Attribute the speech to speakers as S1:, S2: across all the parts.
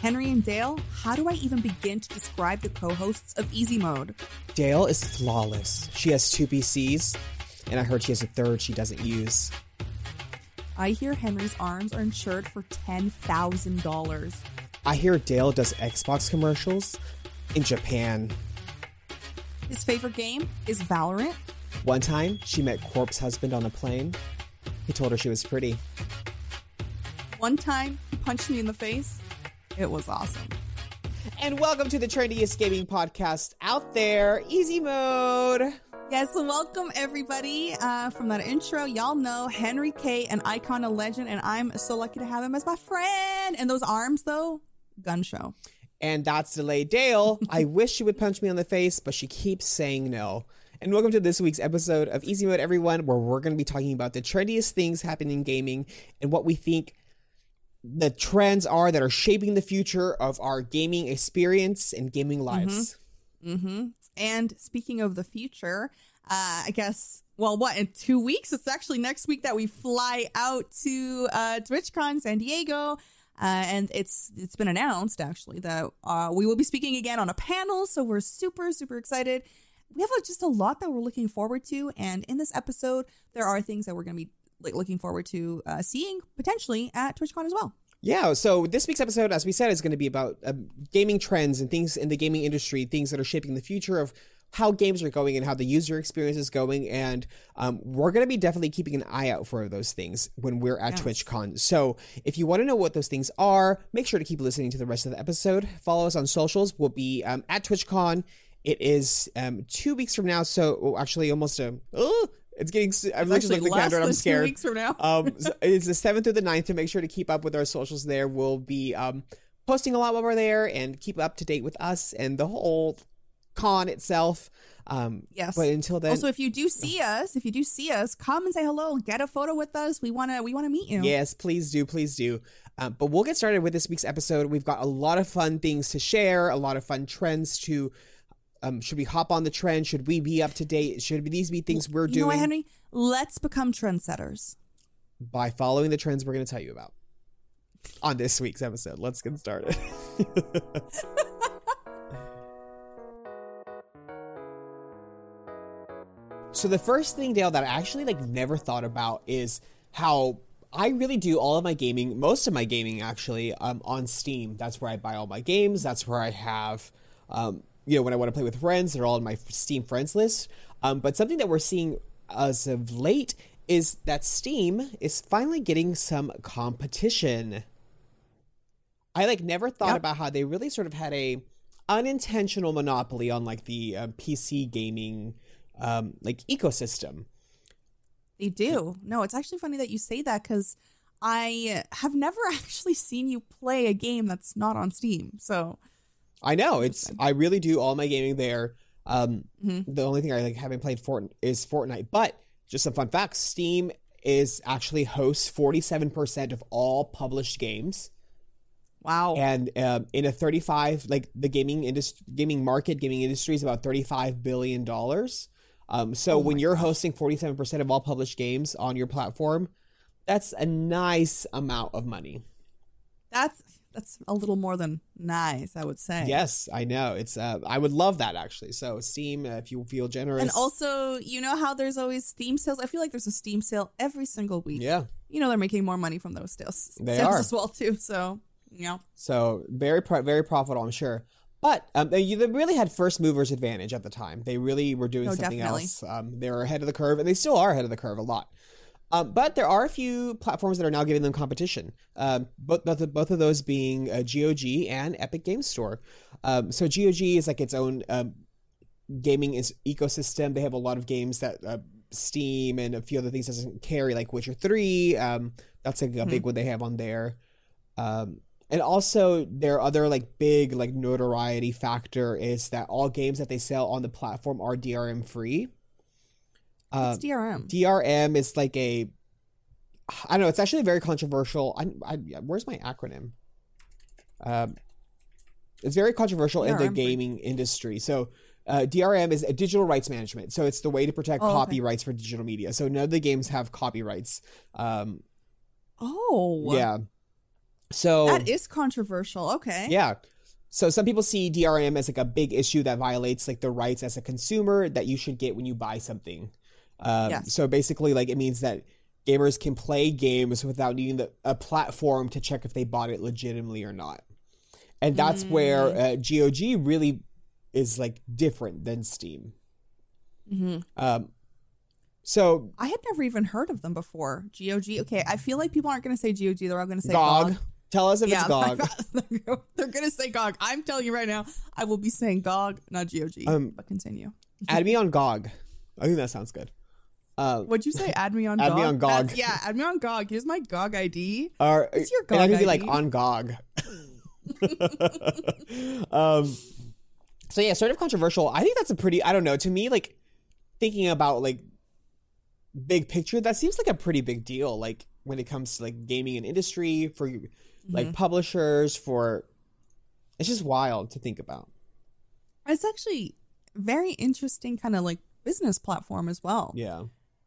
S1: Henry and Dale, how do I even begin to describe the co hosts of Easy Mode?
S2: Dale is flawless. She has two PCs, and I heard she has a third she doesn't use.
S1: I hear Henry's arms are insured for $10,000.
S2: I hear Dale does Xbox commercials in Japan.
S1: His favorite game is Valorant.
S2: One time, she met Corpse Husband on a plane. He told her she was pretty.
S1: One time, he punched me in the face. It was awesome.
S2: And welcome to the trendiest gaming podcast out there, Easy Mode.
S1: Yes, welcome everybody. Uh, from that intro, y'all know Henry K, an icon, a legend, and I'm so lucky to have him as my friend. And those arms, though, gun show.
S2: And that's Delay Dale. I wish she would punch me on the face, but she keeps saying no. And welcome to this week's episode of Easy Mode, everyone, where we're going to be talking about the trendiest things happening in gaming and what we think the trends are that are shaping the future of our gaming experience and gaming lives.
S1: Mm-hmm. mm-hmm. And speaking of the future, uh, I guess, well, what, in two weeks? It's actually next week that we fly out to uh, TwitchCon San Diego. Uh, and it's it's been announced actually that uh, we will be speaking again on a panel, so we're super super excited. We have just a lot that we're looking forward to, and in this episode, there are things that we're going to be like looking forward to uh, seeing potentially at TwitchCon as well.
S2: Yeah, so this week's episode, as we said, is going to be about uh, gaming trends and things in the gaming industry, things that are shaping the future of how games are going and how the user experience is going. And um, we're going to be definitely keeping an eye out for those things when we're at yes. TwitchCon. So if you want to know what those things are, make sure to keep listening to the rest of the episode. Follow us on socials. We'll be um, at TwitchCon. It is um, two weeks from now, so oh, actually almost a. Oh, it's getting. I'm
S1: looking at
S2: the calendar. I'm scared.
S1: weeks from now.
S2: um, so it's the seventh through the 9th to make sure to keep up with our socials. There, we'll be um, posting a lot while we're there and keep up to date with us and the whole con itself. Um,
S1: yes.
S2: But until then,
S1: also if you do see us, if you do see us, come and say hello. Get a photo with us. We wanna we wanna meet you.
S2: Yes, please do, please do. Um, but we'll get started with this week's episode. We've got a lot of fun things to share, a lot of fun trends to um, should we hop on the trend? Should we be up to date? Should these be things we're
S1: you
S2: doing?
S1: Know what, Henry? Let's become trendsetters
S2: by following the trends we're going to tell you about on this week's episode. Let's get started. so the first thing, Dale, that I actually like never thought about is how I really do all of my gaming, most of my gaming actually, um, on Steam. That's where I buy all my games. That's where I have um, you know, when I want to play with friends, they're all in my Steam friends list. Um, but something that we're seeing as of late is that Steam is finally getting some competition. I like never thought yep. about how they really sort of had a unintentional monopoly on like the uh, PC gaming um, like ecosystem.
S1: They do. No, it's actually funny that you say that because I have never actually seen you play a game that's not on Steam. So
S2: I know it's. I really do all my gaming there. Um, mm-hmm. The only thing I like haven't played Fort is Fortnite, but just some fun facts: Steam is actually hosts forty seven percent of all published games.
S1: Wow!
S2: And um, in a thirty five, like the gaming industry, gaming market, gaming industry is about thirty five billion dollars. Um, so oh when you're gosh. hosting forty seven percent of all published games on your platform, that's a nice amount of money.
S1: That's that's a little more than nice, I would say.
S2: Yes, I know. It's uh, I would love that actually. So Steam, uh, if you feel generous,
S1: and also you know how there's always Steam sales. I feel like there's a Steam sale every single week.
S2: Yeah,
S1: you know they're making more money from those sales.
S2: They
S1: sales
S2: are
S1: as well too. So yeah.
S2: So very pro- very profitable, I'm sure. But um, they, they, really had first movers advantage at the time. They really were doing something definitely. else. Um, they were ahead of the curve, and they still are ahead of the curve a lot. Um, but there are a few platforms that are now giving them competition. Um, both, both, both of those being uh, GOG and Epic Games Store. Um, so GOG is like its own um, gaming is- ecosystem. They have a lot of games that uh, Steam and a few other things doesn't carry, like Witcher Three. Um, that's like a mm-hmm. big one they have on there. Um, and also their other like big like notoriety factor is that all games that they sell on the platform are DRM free.
S1: Uh, What's DRM?
S2: DRM is like a, I don't know. It's actually very controversial. I, I where's my acronym? Um, it's very controversial DRM in the gaming industry. So. Uh, DRM is a digital rights management, so it's the way to protect oh, copyrights okay. for digital media. So none of the games have copyrights. Um,
S1: oh,
S2: yeah. So
S1: that is controversial. Okay.
S2: Yeah. So some people see DRM as like a big issue that violates like the rights as a consumer that you should get when you buy something. Um, yes. So basically, like it means that gamers can play games without needing the, a platform to check if they bought it legitimately or not. And that's mm. where uh, GOG really is like different than Steam. Mm-hmm. Um, so
S1: I had never even heard of them before. GOG. Okay, I feel like people aren't going to say GOG. They're all going to say GOG. GOG.
S2: Tell us if yeah, it's GOG.
S1: They're going to say GOG. I'm telling you right now, I will be saying GOG, not GOG. Um, but continue.
S2: add me on GOG. I think that sounds good.
S1: Uh, What'd you say? Add me on
S2: add
S1: GOG?
S2: me on GOG.
S1: That's, yeah, add me on GOG. Here's my GOG ID.
S2: Or, What's your GOG and I can be like on GOG. um, so yeah, sort of controversial. I think that's a pretty. I don't know. To me, like thinking about like big picture, that seems like a pretty big deal. Like when it comes to like gaming and industry for mm-hmm. like publishers for. It's just wild to think about.
S1: It's actually very interesting, kind of like business platform as well.
S2: Yeah.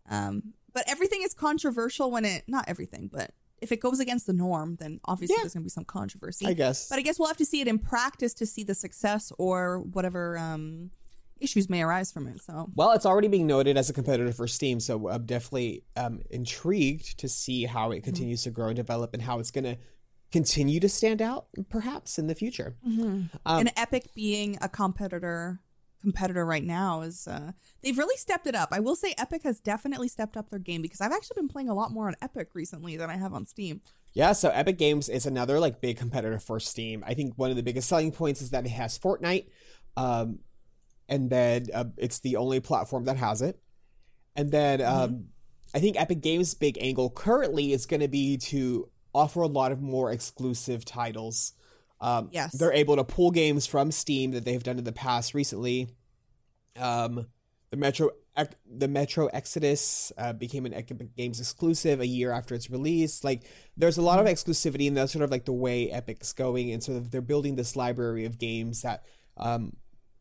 S1: Um, but everything is controversial when it not everything, but if it goes against the norm, then obviously yeah. there's gonna be some controversy.
S2: I guess.
S1: But I guess we'll have to see it in practice to see the success or whatever um, issues may arise from it. So
S2: well, it's already being noted as a competitor for Steam, so I'm definitely um, intrigued to see how it mm-hmm. continues mm-hmm. to grow and develop, and how it's gonna continue to stand out, perhaps in the future.
S1: Mm-hmm. Um, and Epic being a competitor competitor right now is uh, they've really stepped it up. I will say Epic has definitely stepped up their game because I've actually been playing a lot more on Epic recently than I have on Steam.
S2: Yeah, so Epic Games is another like big competitor for Steam. I think one of the biggest selling points is that it has Fortnite, um, and then uh, it's the only platform that has it. And then mm-hmm. um, I think Epic Games' big angle currently is going to be to offer a lot of more exclusive titles um, yes. They're able to pull games from Steam that they've done in the past recently. Um, the Metro the Metro Exodus uh, became an Epic Games exclusive a year after its release. Like, there's a lot of mm-hmm. exclusivity, and that's sort of like the way Epic's going, and sort of they're building this library of games that um,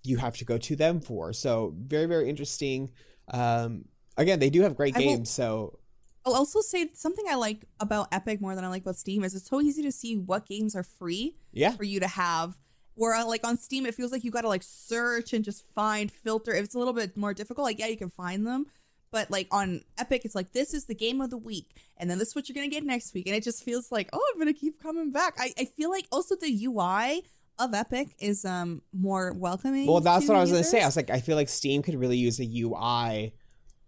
S2: you have to go to them for. So, very very interesting. Um, again, they do have great games. so
S1: I'll also say something I like about Epic more than I like about Steam is it's so easy to see what games are free
S2: yeah.
S1: for you to have. Where uh, like on Steam, it feels like you got to like search and just find filter. If it's a little bit more difficult, like yeah, you can find them. But like on Epic, it's like this is the game of the week, and then this is what you're gonna get next week, and it just feels like oh, I'm gonna keep coming back. I, I feel like also the UI of Epic is um more welcoming.
S2: Well, that's what I was users. gonna say. I was like, I feel like Steam could really use a UI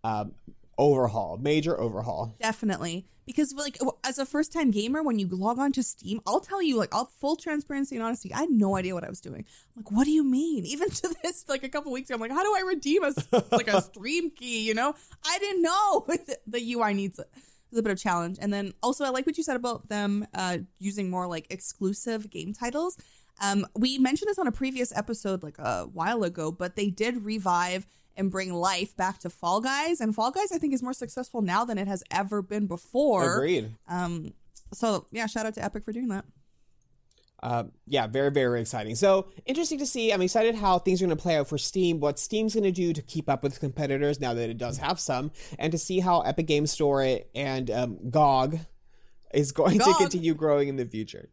S2: um, overhaul, major overhaul.
S1: Definitely. Because like as a first time gamer, when you log on to Steam, I'll tell you like I'll full transparency and honesty, I had no idea what I was doing. I'm like, what do you mean? Even to this, like a couple weeks ago, I'm like, how do I redeem a like a Steam key? You know, I didn't know the UI needs it. It's a bit of challenge. And then also, I like what you said about them uh, using more like exclusive game titles. Um, we mentioned this on a previous episode like a while ago, but they did revive and bring life back to Fall Guys. And Fall Guys, I think, is more successful now than it has ever been before.
S2: Agreed.
S1: Um, so yeah, shout out to Epic for doing that.
S2: Uh, yeah, very, very exciting. So interesting to see. I'm excited how things are going to play out for Steam, what Steam's going to do to keep up with competitors now that it does have some, and to see how Epic Game Store and um, GOG is going GOG. to continue growing in the future.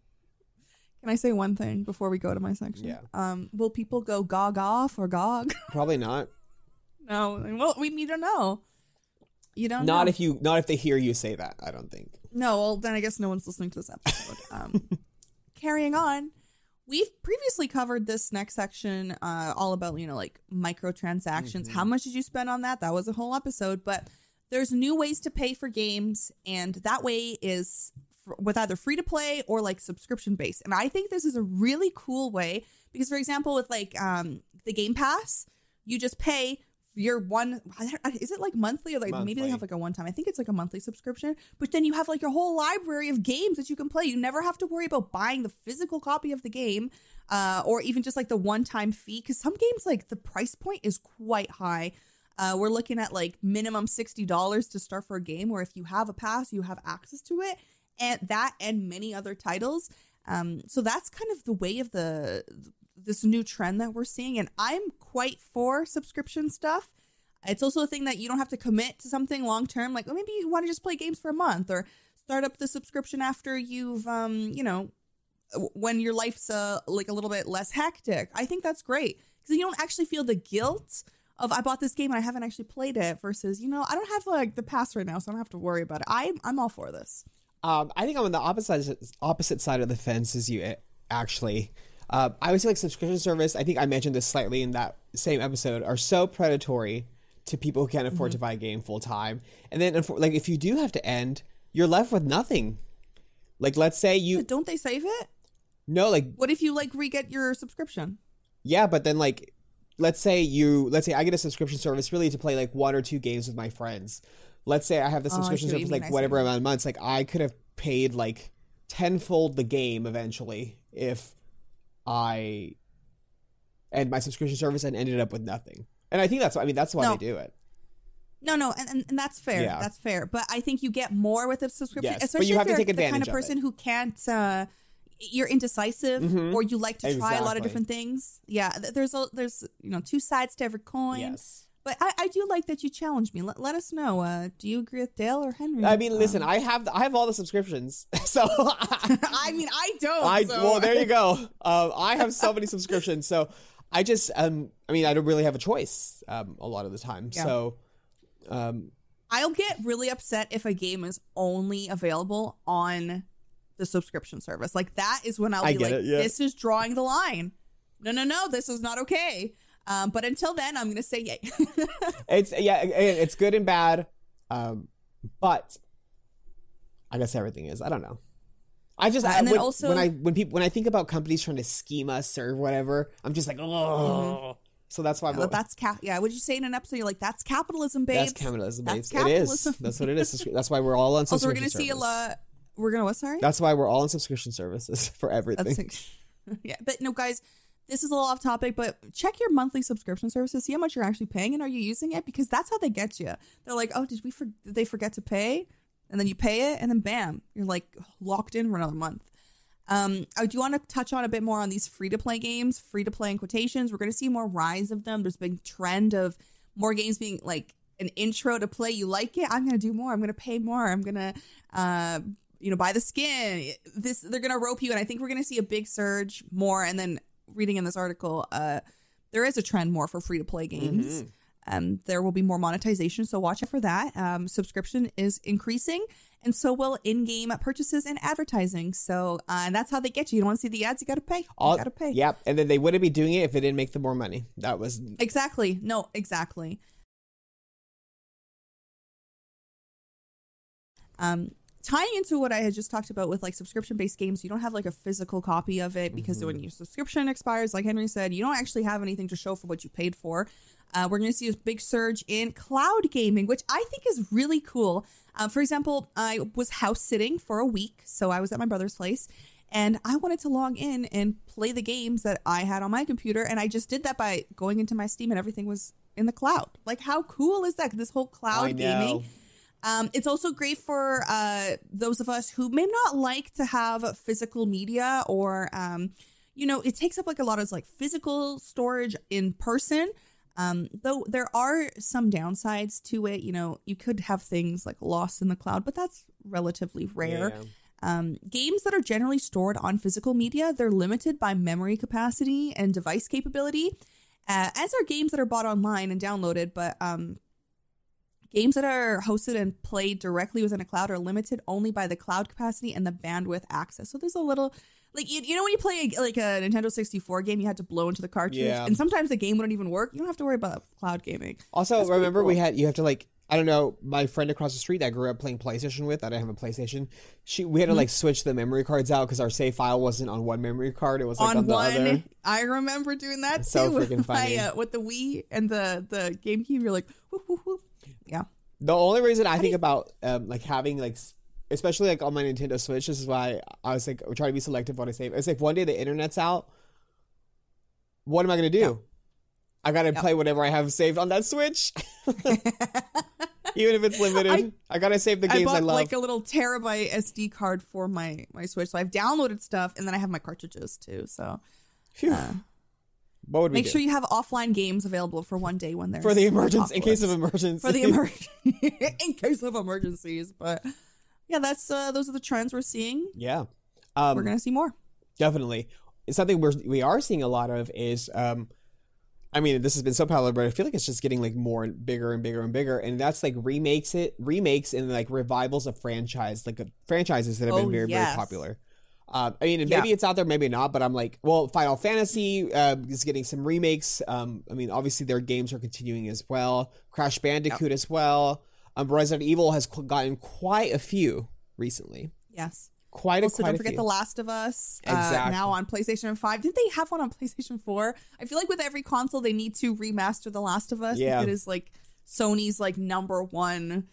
S1: Can I say one thing before we go to my section?
S2: Yeah.
S1: Um, will people go GOG off or GOG?
S2: Probably not.
S1: No, well, we need to know. You don't.
S2: Not
S1: know.
S2: if you, not if they hear you say that. I don't think.
S1: No, well then I guess no one's listening to this episode. Um, carrying on, we've previously covered this next section, uh, all about you know like microtransactions. Mm-hmm. How much did you spend on that? That was a whole episode, but there's new ways to pay for games, and that way is with either free to play or like subscription based. And I think this is a really cool way because, for example, with like um, the Game Pass, you just pay your one is it like monthly or like monthly. maybe they have like a one time i think it's like a monthly subscription but then you have like your whole library of games that you can play. You never have to worry about buying the physical copy of the game uh, or even just like the one time fee because some games like the price point is quite high. Uh, we're looking at like minimum $60 to start for a game where if you have a pass you have access to it and that and many other titles. Um, so that's kind of the way of the this new trend that we're seeing and i'm quite for subscription stuff it's also a thing that you don't have to commit to something long term like well, maybe you want to just play games for a month or start up the subscription after you've um you know when your life's uh, like a little bit less hectic. I think that's great because you don't actually feel the guilt of I bought this game and I haven't actually played it versus you know I don't have like the pass right now, so I don't have to worry about it. I'm I'm all for this.
S2: Um, I think I'm on the opposite opposite side of the fence as you. Eh, actually, uh, I would say like subscription service. I think I mentioned this slightly in that same episode. Are so predatory to people who can't afford mm-hmm. to buy a game full time, and then like if you do have to end, you're left with nothing. Like let's say you
S1: but don't they save it?
S2: No, like
S1: what if you like re-get your subscription?
S2: Yeah, but then like let's say you let's say I get a subscription service really to play like one or two games with my friends. Let's say I have the oh, subscription oh, service like whatever amount of months. Like I could have paid like tenfold the game eventually if I and my subscription service and ended up with nothing. And I think that's I mean that's why no. they do it.
S1: No, no, and, and, and that's fair. Yeah. That's fair. But I think you get more with a subscription,
S2: yes,
S1: especially
S2: you
S1: if advantage
S2: the kind
S1: of person of who can't uh, you're indecisive mm-hmm. or you like to try a lot of different things. Yeah, there's a there's you know two sides to every coin.
S2: Yes.
S1: But I, I do like that you challenge me. Let, let us know. Uh, do you agree with Dale or Henry?
S2: I mean, listen, um, I have I have all the subscriptions, so
S1: I mean, I don't. I
S2: so. well, there you go. Um, I have so many subscriptions, so I just um, I mean, I don't really have a choice um, a lot of the time. Yeah. So, um,
S1: I'll get really upset if a game is only available on the subscription service. Like that is when I'll be like, it, yeah. this is drawing the line. No, no, no, this is not okay. Um, but until then, I'm gonna say yay.
S2: it's yeah, it's good and bad, um, but I guess everything is. I don't know. I just uh, and I, then when, also when I when people when I think about companies trying to scheme us or whatever, I'm just like, oh. Mm-hmm. So that's why.
S1: Yeah, that's cap. Yeah, would you say in an episode you're like, "That's capitalism, babe."
S2: That's capitalism, babe. It is. That's what it is. That's why we're all on. Also,
S1: we're gonna service. see a lot we're gonna what? Sorry.
S2: That's why we're all on subscription services for everything.
S1: yeah, but no, guys, this is a little off topic, but check your monthly subscription services. See how much you're actually paying, and are you using it? Because that's how they get you. They're like, oh, did we for- did they forget to pay? And then you pay it, and then bam, you're like locked in for another month. Um, I do want to touch on a bit more on these free to play games, free to play in quotations. We're going to see more rise of them. There's been trend of more games being like an intro to play. You like it? I'm going to do more. I'm going to pay more. I'm going to uh, you know, buy the skin. This they're gonna rope you, and I think we're gonna see a big surge more. And then reading in this article, uh, there is a trend more for free to play games. Mm-hmm. Um, there will be more monetization, so watch out for that. Um, subscription is increasing, and so will in-game purchases and advertising. So, uh, and that's how they get you. You don't want to see the ads; you got to pay. You got to pay.
S2: Yep, and then they wouldn't be doing it if they didn't make the more money. That was
S1: exactly no, exactly. Um, tying into what I had just talked about with like subscription based games, you don't have like a physical copy of it because mm-hmm. when your subscription expires, like Henry said, you don't actually have anything to show for what you paid for. Uh, we're going to see a big surge in cloud gaming, which I think is really cool. Uh, for example, I was house sitting for a week, so I was at my brother's place. And I wanted to log in and play the games that I had on my computer. And I just did that by going into my Steam and everything was in the cloud. Like, how cool is that? This whole cloud gaming um, it's also great for uh, those of us who may not like to have physical media or, um, you know, it takes up like a lot of like physical storage in person. Um, though there are some downsides to it, you know, you could have things like lost in the cloud, but that's relatively rare. Yeah. Um, games that are generally stored on physical media, they're limited by memory capacity and device capability, uh, as are games that are bought online and downloaded, but um, Games that are hosted and played directly within a cloud are limited only by the cloud capacity and the bandwidth access. So there's a little like you, you know when you play a, like a Nintendo 64 game, you had to blow into the cartridge, yeah. and sometimes the game wouldn't even work. You don't have to worry about cloud gaming.
S2: Also, That's remember cool. we had you have to like I don't know my friend across the street that I grew up playing PlayStation with. I didn't have a PlayStation. She we had to mm-hmm. like switch the memory cards out because our save file wasn't on one memory card. It was like on, on the one, other.
S1: I remember doing that it's too. So freaking funny. My, uh, with the Wii and the the GameCube, you're like, whoop, whoop, whoop. Yeah.
S2: The only reason I think about um, like having like especially like on my Nintendo Switch, this is why I was like trying to be selective what I save. It's like one day the internet's out. What am I gonna do? Yeah. I gotta play whatever I have saved on that Switch. Even if it's limited, I, I, gotta save the games I, bought, I love.
S1: Like a little terabyte SD card for my my Switch, so I've downloaded stuff, and then I have my cartridges too. So, uh,
S2: what would
S1: Make sure you have offline games available for one day when there's
S2: for the emergency, in case of emergency.
S1: For the emergency, in case of emergencies. But yeah, that's uh, those are the trends we're seeing.
S2: Yeah,
S1: um, we're gonna see more.
S2: Definitely, something we're we are seeing a lot of is. Um, I mean, this has been so popular, but I feel like it's just getting like more and bigger and bigger and bigger, and that's like remakes it, remakes and like revivals of franchise, like franchises that have oh, been very yes. very popular. Uh, I mean, maybe yeah. it's out there, maybe not, but I'm like, well, Final Fantasy uh, is getting some remakes. Um, I mean, obviously their games are continuing as well. Crash Bandicoot yep. as well. Um, Resident Evil has gotten quite a few recently.
S1: Yes.
S2: Quite
S1: also,
S2: a quite
S1: don't forget The Last of Us. Uh, exactly. Uh, now on PlayStation 5. Didn't they have one on PlayStation 4? I feel like with every console, they need to remaster The Last of Us. Yeah. It is like Sony's like number one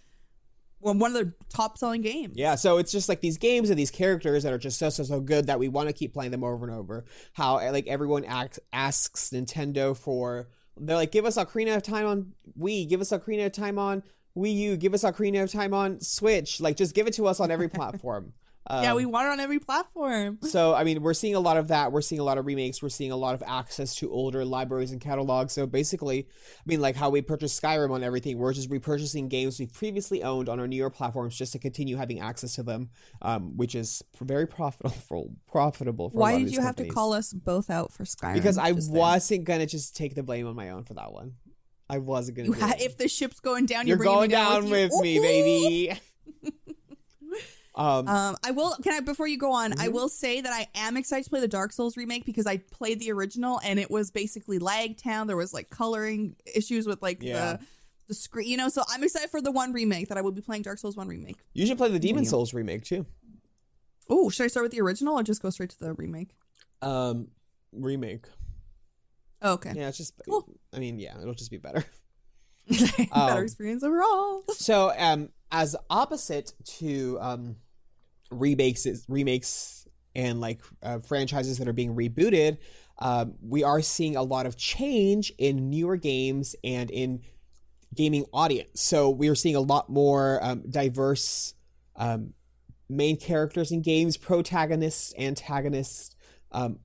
S1: one of the top selling games.
S2: Yeah, so it's just like these games and these characters that are just so so so good that we want to keep playing them over and over. How eh, like everyone asks, asks Nintendo for they're like give us Ocarina of Time on Wii, give us Ocarina of Time on Wii U, give us Ocarina of Time on Switch. Like just give it to us on every platform.
S1: Um, yeah, we want it on every platform.
S2: so, I mean, we're seeing a lot of that. We're seeing a lot of remakes. We're seeing a lot of access to older libraries and catalogs. So, basically, I mean, like how we purchase Skyrim on everything, we're just repurchasing games we've previously owned on our newer platforms just to continue having access to them, um, which is very profitable. Profitable. For
S1: Why did you
S2: companies.
S1: have to call us both out for Skyrim?
S2: Because I wasn't gonna just take the blame on my own for that one. I wasn't gonna.
S1: Ha- if the ship's going down,
S2: you're,
S1: you're
S2: going
S1: down,
S2: down, with, with me, baby.
S1: Um, um, I will. Can I before you go on? Mm-hmm. I will say that I am excited to play the Dark Souls remake because I played the original and it was basically lag town. There was like coloring issues with like yeah. the the screen, you know. So I'm excited for the one remake that I will be playing Dark Souls one remake.
S2: You should play the Demon Souls remake too.
S1: Oh, should I start with the original or just go straight to the remake?
S2: Um, remake.
S1: Oh, okay.
S2: Yeah, it's just. Cool. I mean, yeah, it'll just be better.
S1: better um, experience overall.
S2: so, um, as opposite to um remakes remakes and like uh, franchises that are being rebooted, um, we are seeing a lot of change in newer games and in gaming audience. So we are seeing a lot more um, diverse um, main characters in games, protagonists, antagonists, um,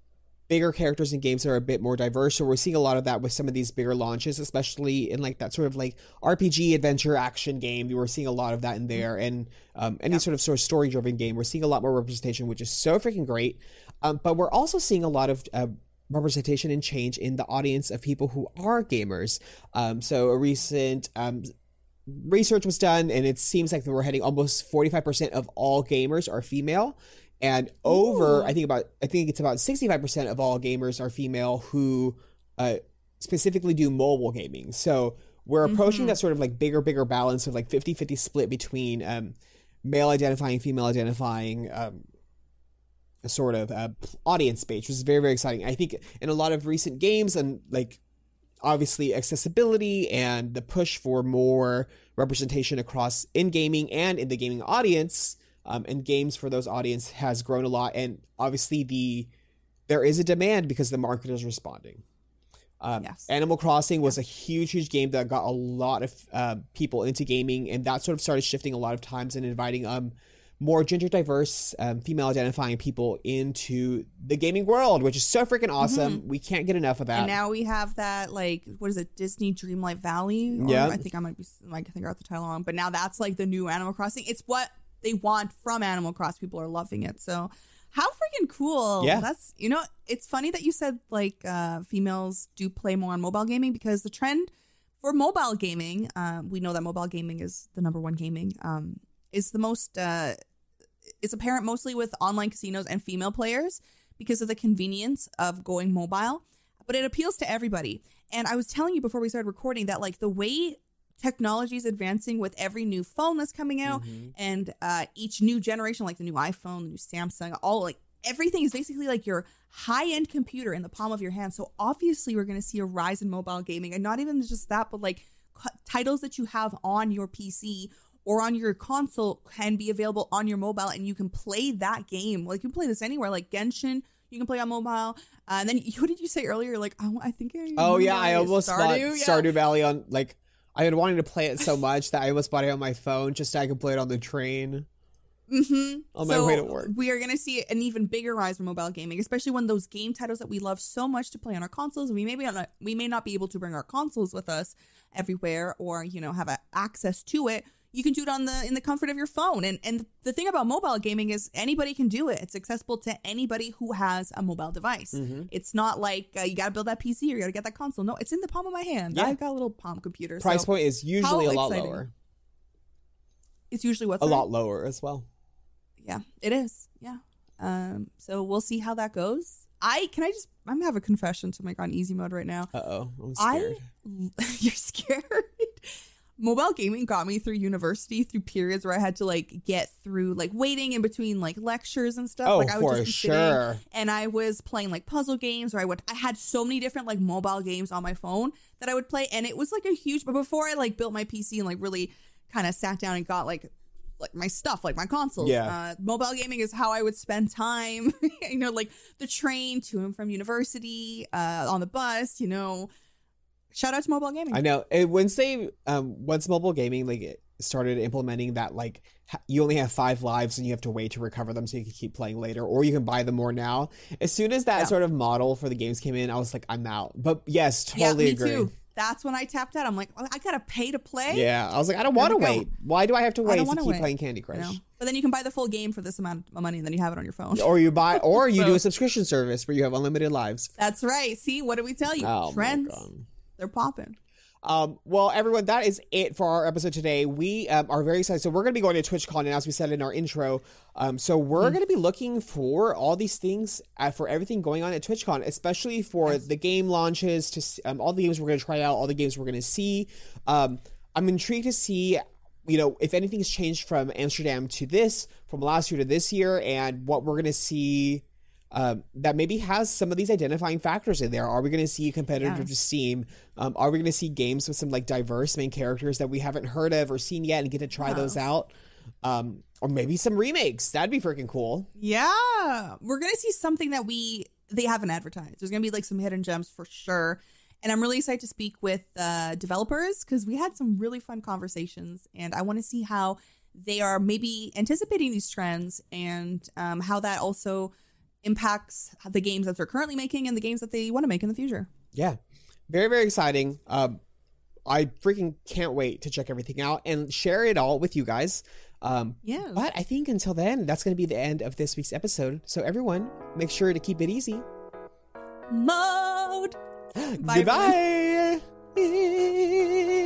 S2: bigger characters in games that are a bit more diverse. So we're seeing a lot of that with some of these bigger launches, especially in like that sort of like RPG adventure action game. We were seeing a lot of that in there, and um, any yeah. sort of sort of story driven game. We're seeing a lot more representation, which is so freaking great. Um, but we're also seeing a lot of uh, representation and change in the audience of people who are gamers. Um, so a recent um, research was done, and it seems like we're heading almost 45% of all gamers are female and over Ooh. i think about i think it's about 65% of all gamers are female who uh, specifically do mobile gaming so we're approaching mm-hmm. that sort of like bigger bigger balance of like 50-50 split between um, male identifying female identifying um, sort of uh, audience space which is very very exciting i think in a lot of recent games and like obviously accessibility and the push for more representation across in gaming and in the gaming audience um, and games for those audience has grown a lot and obviously the there is a demand because the market is responding um, yes. Animal Crossing was a huge, huge game that got a lot of uh, people into gaming, and that sort of started shifting a lot of times and inviting um more gender diverse, um, female identifying people into the gaming world, which is so freaking awesome. Mm-hmm. We can't get enough of that.
S1: And now we have that like what is it, Disney Dreamlight Valley?
S2: yeah,
S1: I think I might be like I think I got the title wrong, but now that's like the new Animal Crossing. It's what they want from Animal Cross. People are loving it. So how freaking cool.
S2: Yeah.
S1: That's you know, it's funny that you said like uh females do play more on mobile gaming because the trend for mobile gaming, uh, we know that mobile gaming is the number one gaming, um, is the most uh it's apparent mostly with online casinos and female players because of the convenience of going mobile. But it appeals to everybody. And I was telling you before we started recording that like the way technology is advancing with every new phone that's coming out mm-hmm. and uh, each new generation like the new iphone the new samsung all like everything is basically like your high-end computer in the palm of your hand so obviously we're going to see a rise in mobile gaming and not even just that but like c- titles that you have on your pc or on your console can be available on your mobile and you can play that game like you can play this anywhere like genshin you can play on mobile. Uh, and then what did you say earlier? Like, oh, I think I.
S2: Oh yeah, I almost Stardew, bought yeah. Stardew Valley on like I had wanted to play it so much that I almost bought it on my phone just so I could play it on the train.
S1: Mm-hmm.
S2: On my so way to work.
S1: We are going to see an even bigger rise for mobile gaming, especially when those game titles that we love so much to play on our consoles. We may be not, we may not be able to bring our consoles with us everywhere, or you know have access to it. You can do it on the in the comfort of your phone. And and the thing about mobile gaming is anybody can do it. It's accessible to anybody who has a mobile device. Mm-hmm. It's not like uh, you got to build that PC or you got to get that console. No, it's in the palm of my hand. Yeah. I've got a little palm computer.
S2: Price so point is usually a lot exciting. lower.
S1: It's usually what's
S2: a lot lower as well.
S1: Yeah, it is. Yeah. Um, so we'll see how that goes. I can I just I'm gonna have a confession to make on easy mode right now.
S2: Uh oh, I'm scared.
S1: I, you're scared mobile gaming got me through university through periods where I had to like get through like waiting in between like lectures and stuff.
S2: Oh,
S1: like
S2: I would just be sure.
S1: Sitting, and I was playing like puzzle games or I would I had so many different like mobile games on my phone that I would play and it was like a huge but before I like built my PC and like really kind of sat down and got like like my stuff, like my consoles.
S2: Yeah.
S1: Uh, mobile gaming is how I would spend time. you know, like the train to and from university, uh, on the bus. You know, Shout out to mobile gaming.
S2: I know. And once they um once mobile gaming like started implementing that like you only have five lives and you have to wait to recover them so you can keep playing later or you can buy them more now. As soon as that yeah. sort of model for the games came in, I was like, I'm out. But yes, totally
S1: yeah,
S2: agree. Too.
S1: That's when I tapped out. I'm like, well, I gotta pay to play.
S2: Yeah, I was like, I don't want to wait. Why do I have to wait to keep wait. playing Candy Crush? Know?
S1: But then you can buy the full game for this amount of money, and then you have it on your phone.
S2: Or you buy, or you so, do a subscription service where you have unlimited lives.
S1: That's right. See, what did we tell you? Oh, Trends, they're popping.
S2: Um, well, everyone, that is it for our episode today. We um, are very excited. So we're going to be going to TwitchCon, and as we said in our intro, um, so we're mm. going to be looking for all these things uh, for everything going on at TwitchCon, especially for yes. the game launches, to um, all the games we're going to try out, all the games we're going to see. Um, I'm intrigued to see you know, if anything's changed from Amsterdam to this, from last year to this year, and what we're going to see um, that maybe has some of these identifying factors in there. Are we going to see a competitor yeah. to Steam? Um, are we going to see games with some like diverse main characters that we haven't heard of or seen yet and get to try those out? Um, or maybe some remakes. That'd be freaking cool.
S1: Yeah, we're gonna see something that we they haven't advertised. There's gonna be like some hidden gems for sure. And I'm really excited to speak with uh, developers because we had some really fun conversations, and I want to see how they are maybe anticipating these trends and um, how that also impacts the games that they're currently making and the games that they want to make in the future.
S2: Yeah. Very, very exciting. Um, I freaking can't wait to check everything out and share it all with you guys. Um,
S1: yeah.
S2: But I think until then, that's going to be the end of this week's episode. So everyone, make sure to keep it easy.
S1: Mode.
S2: Bye Goodbye.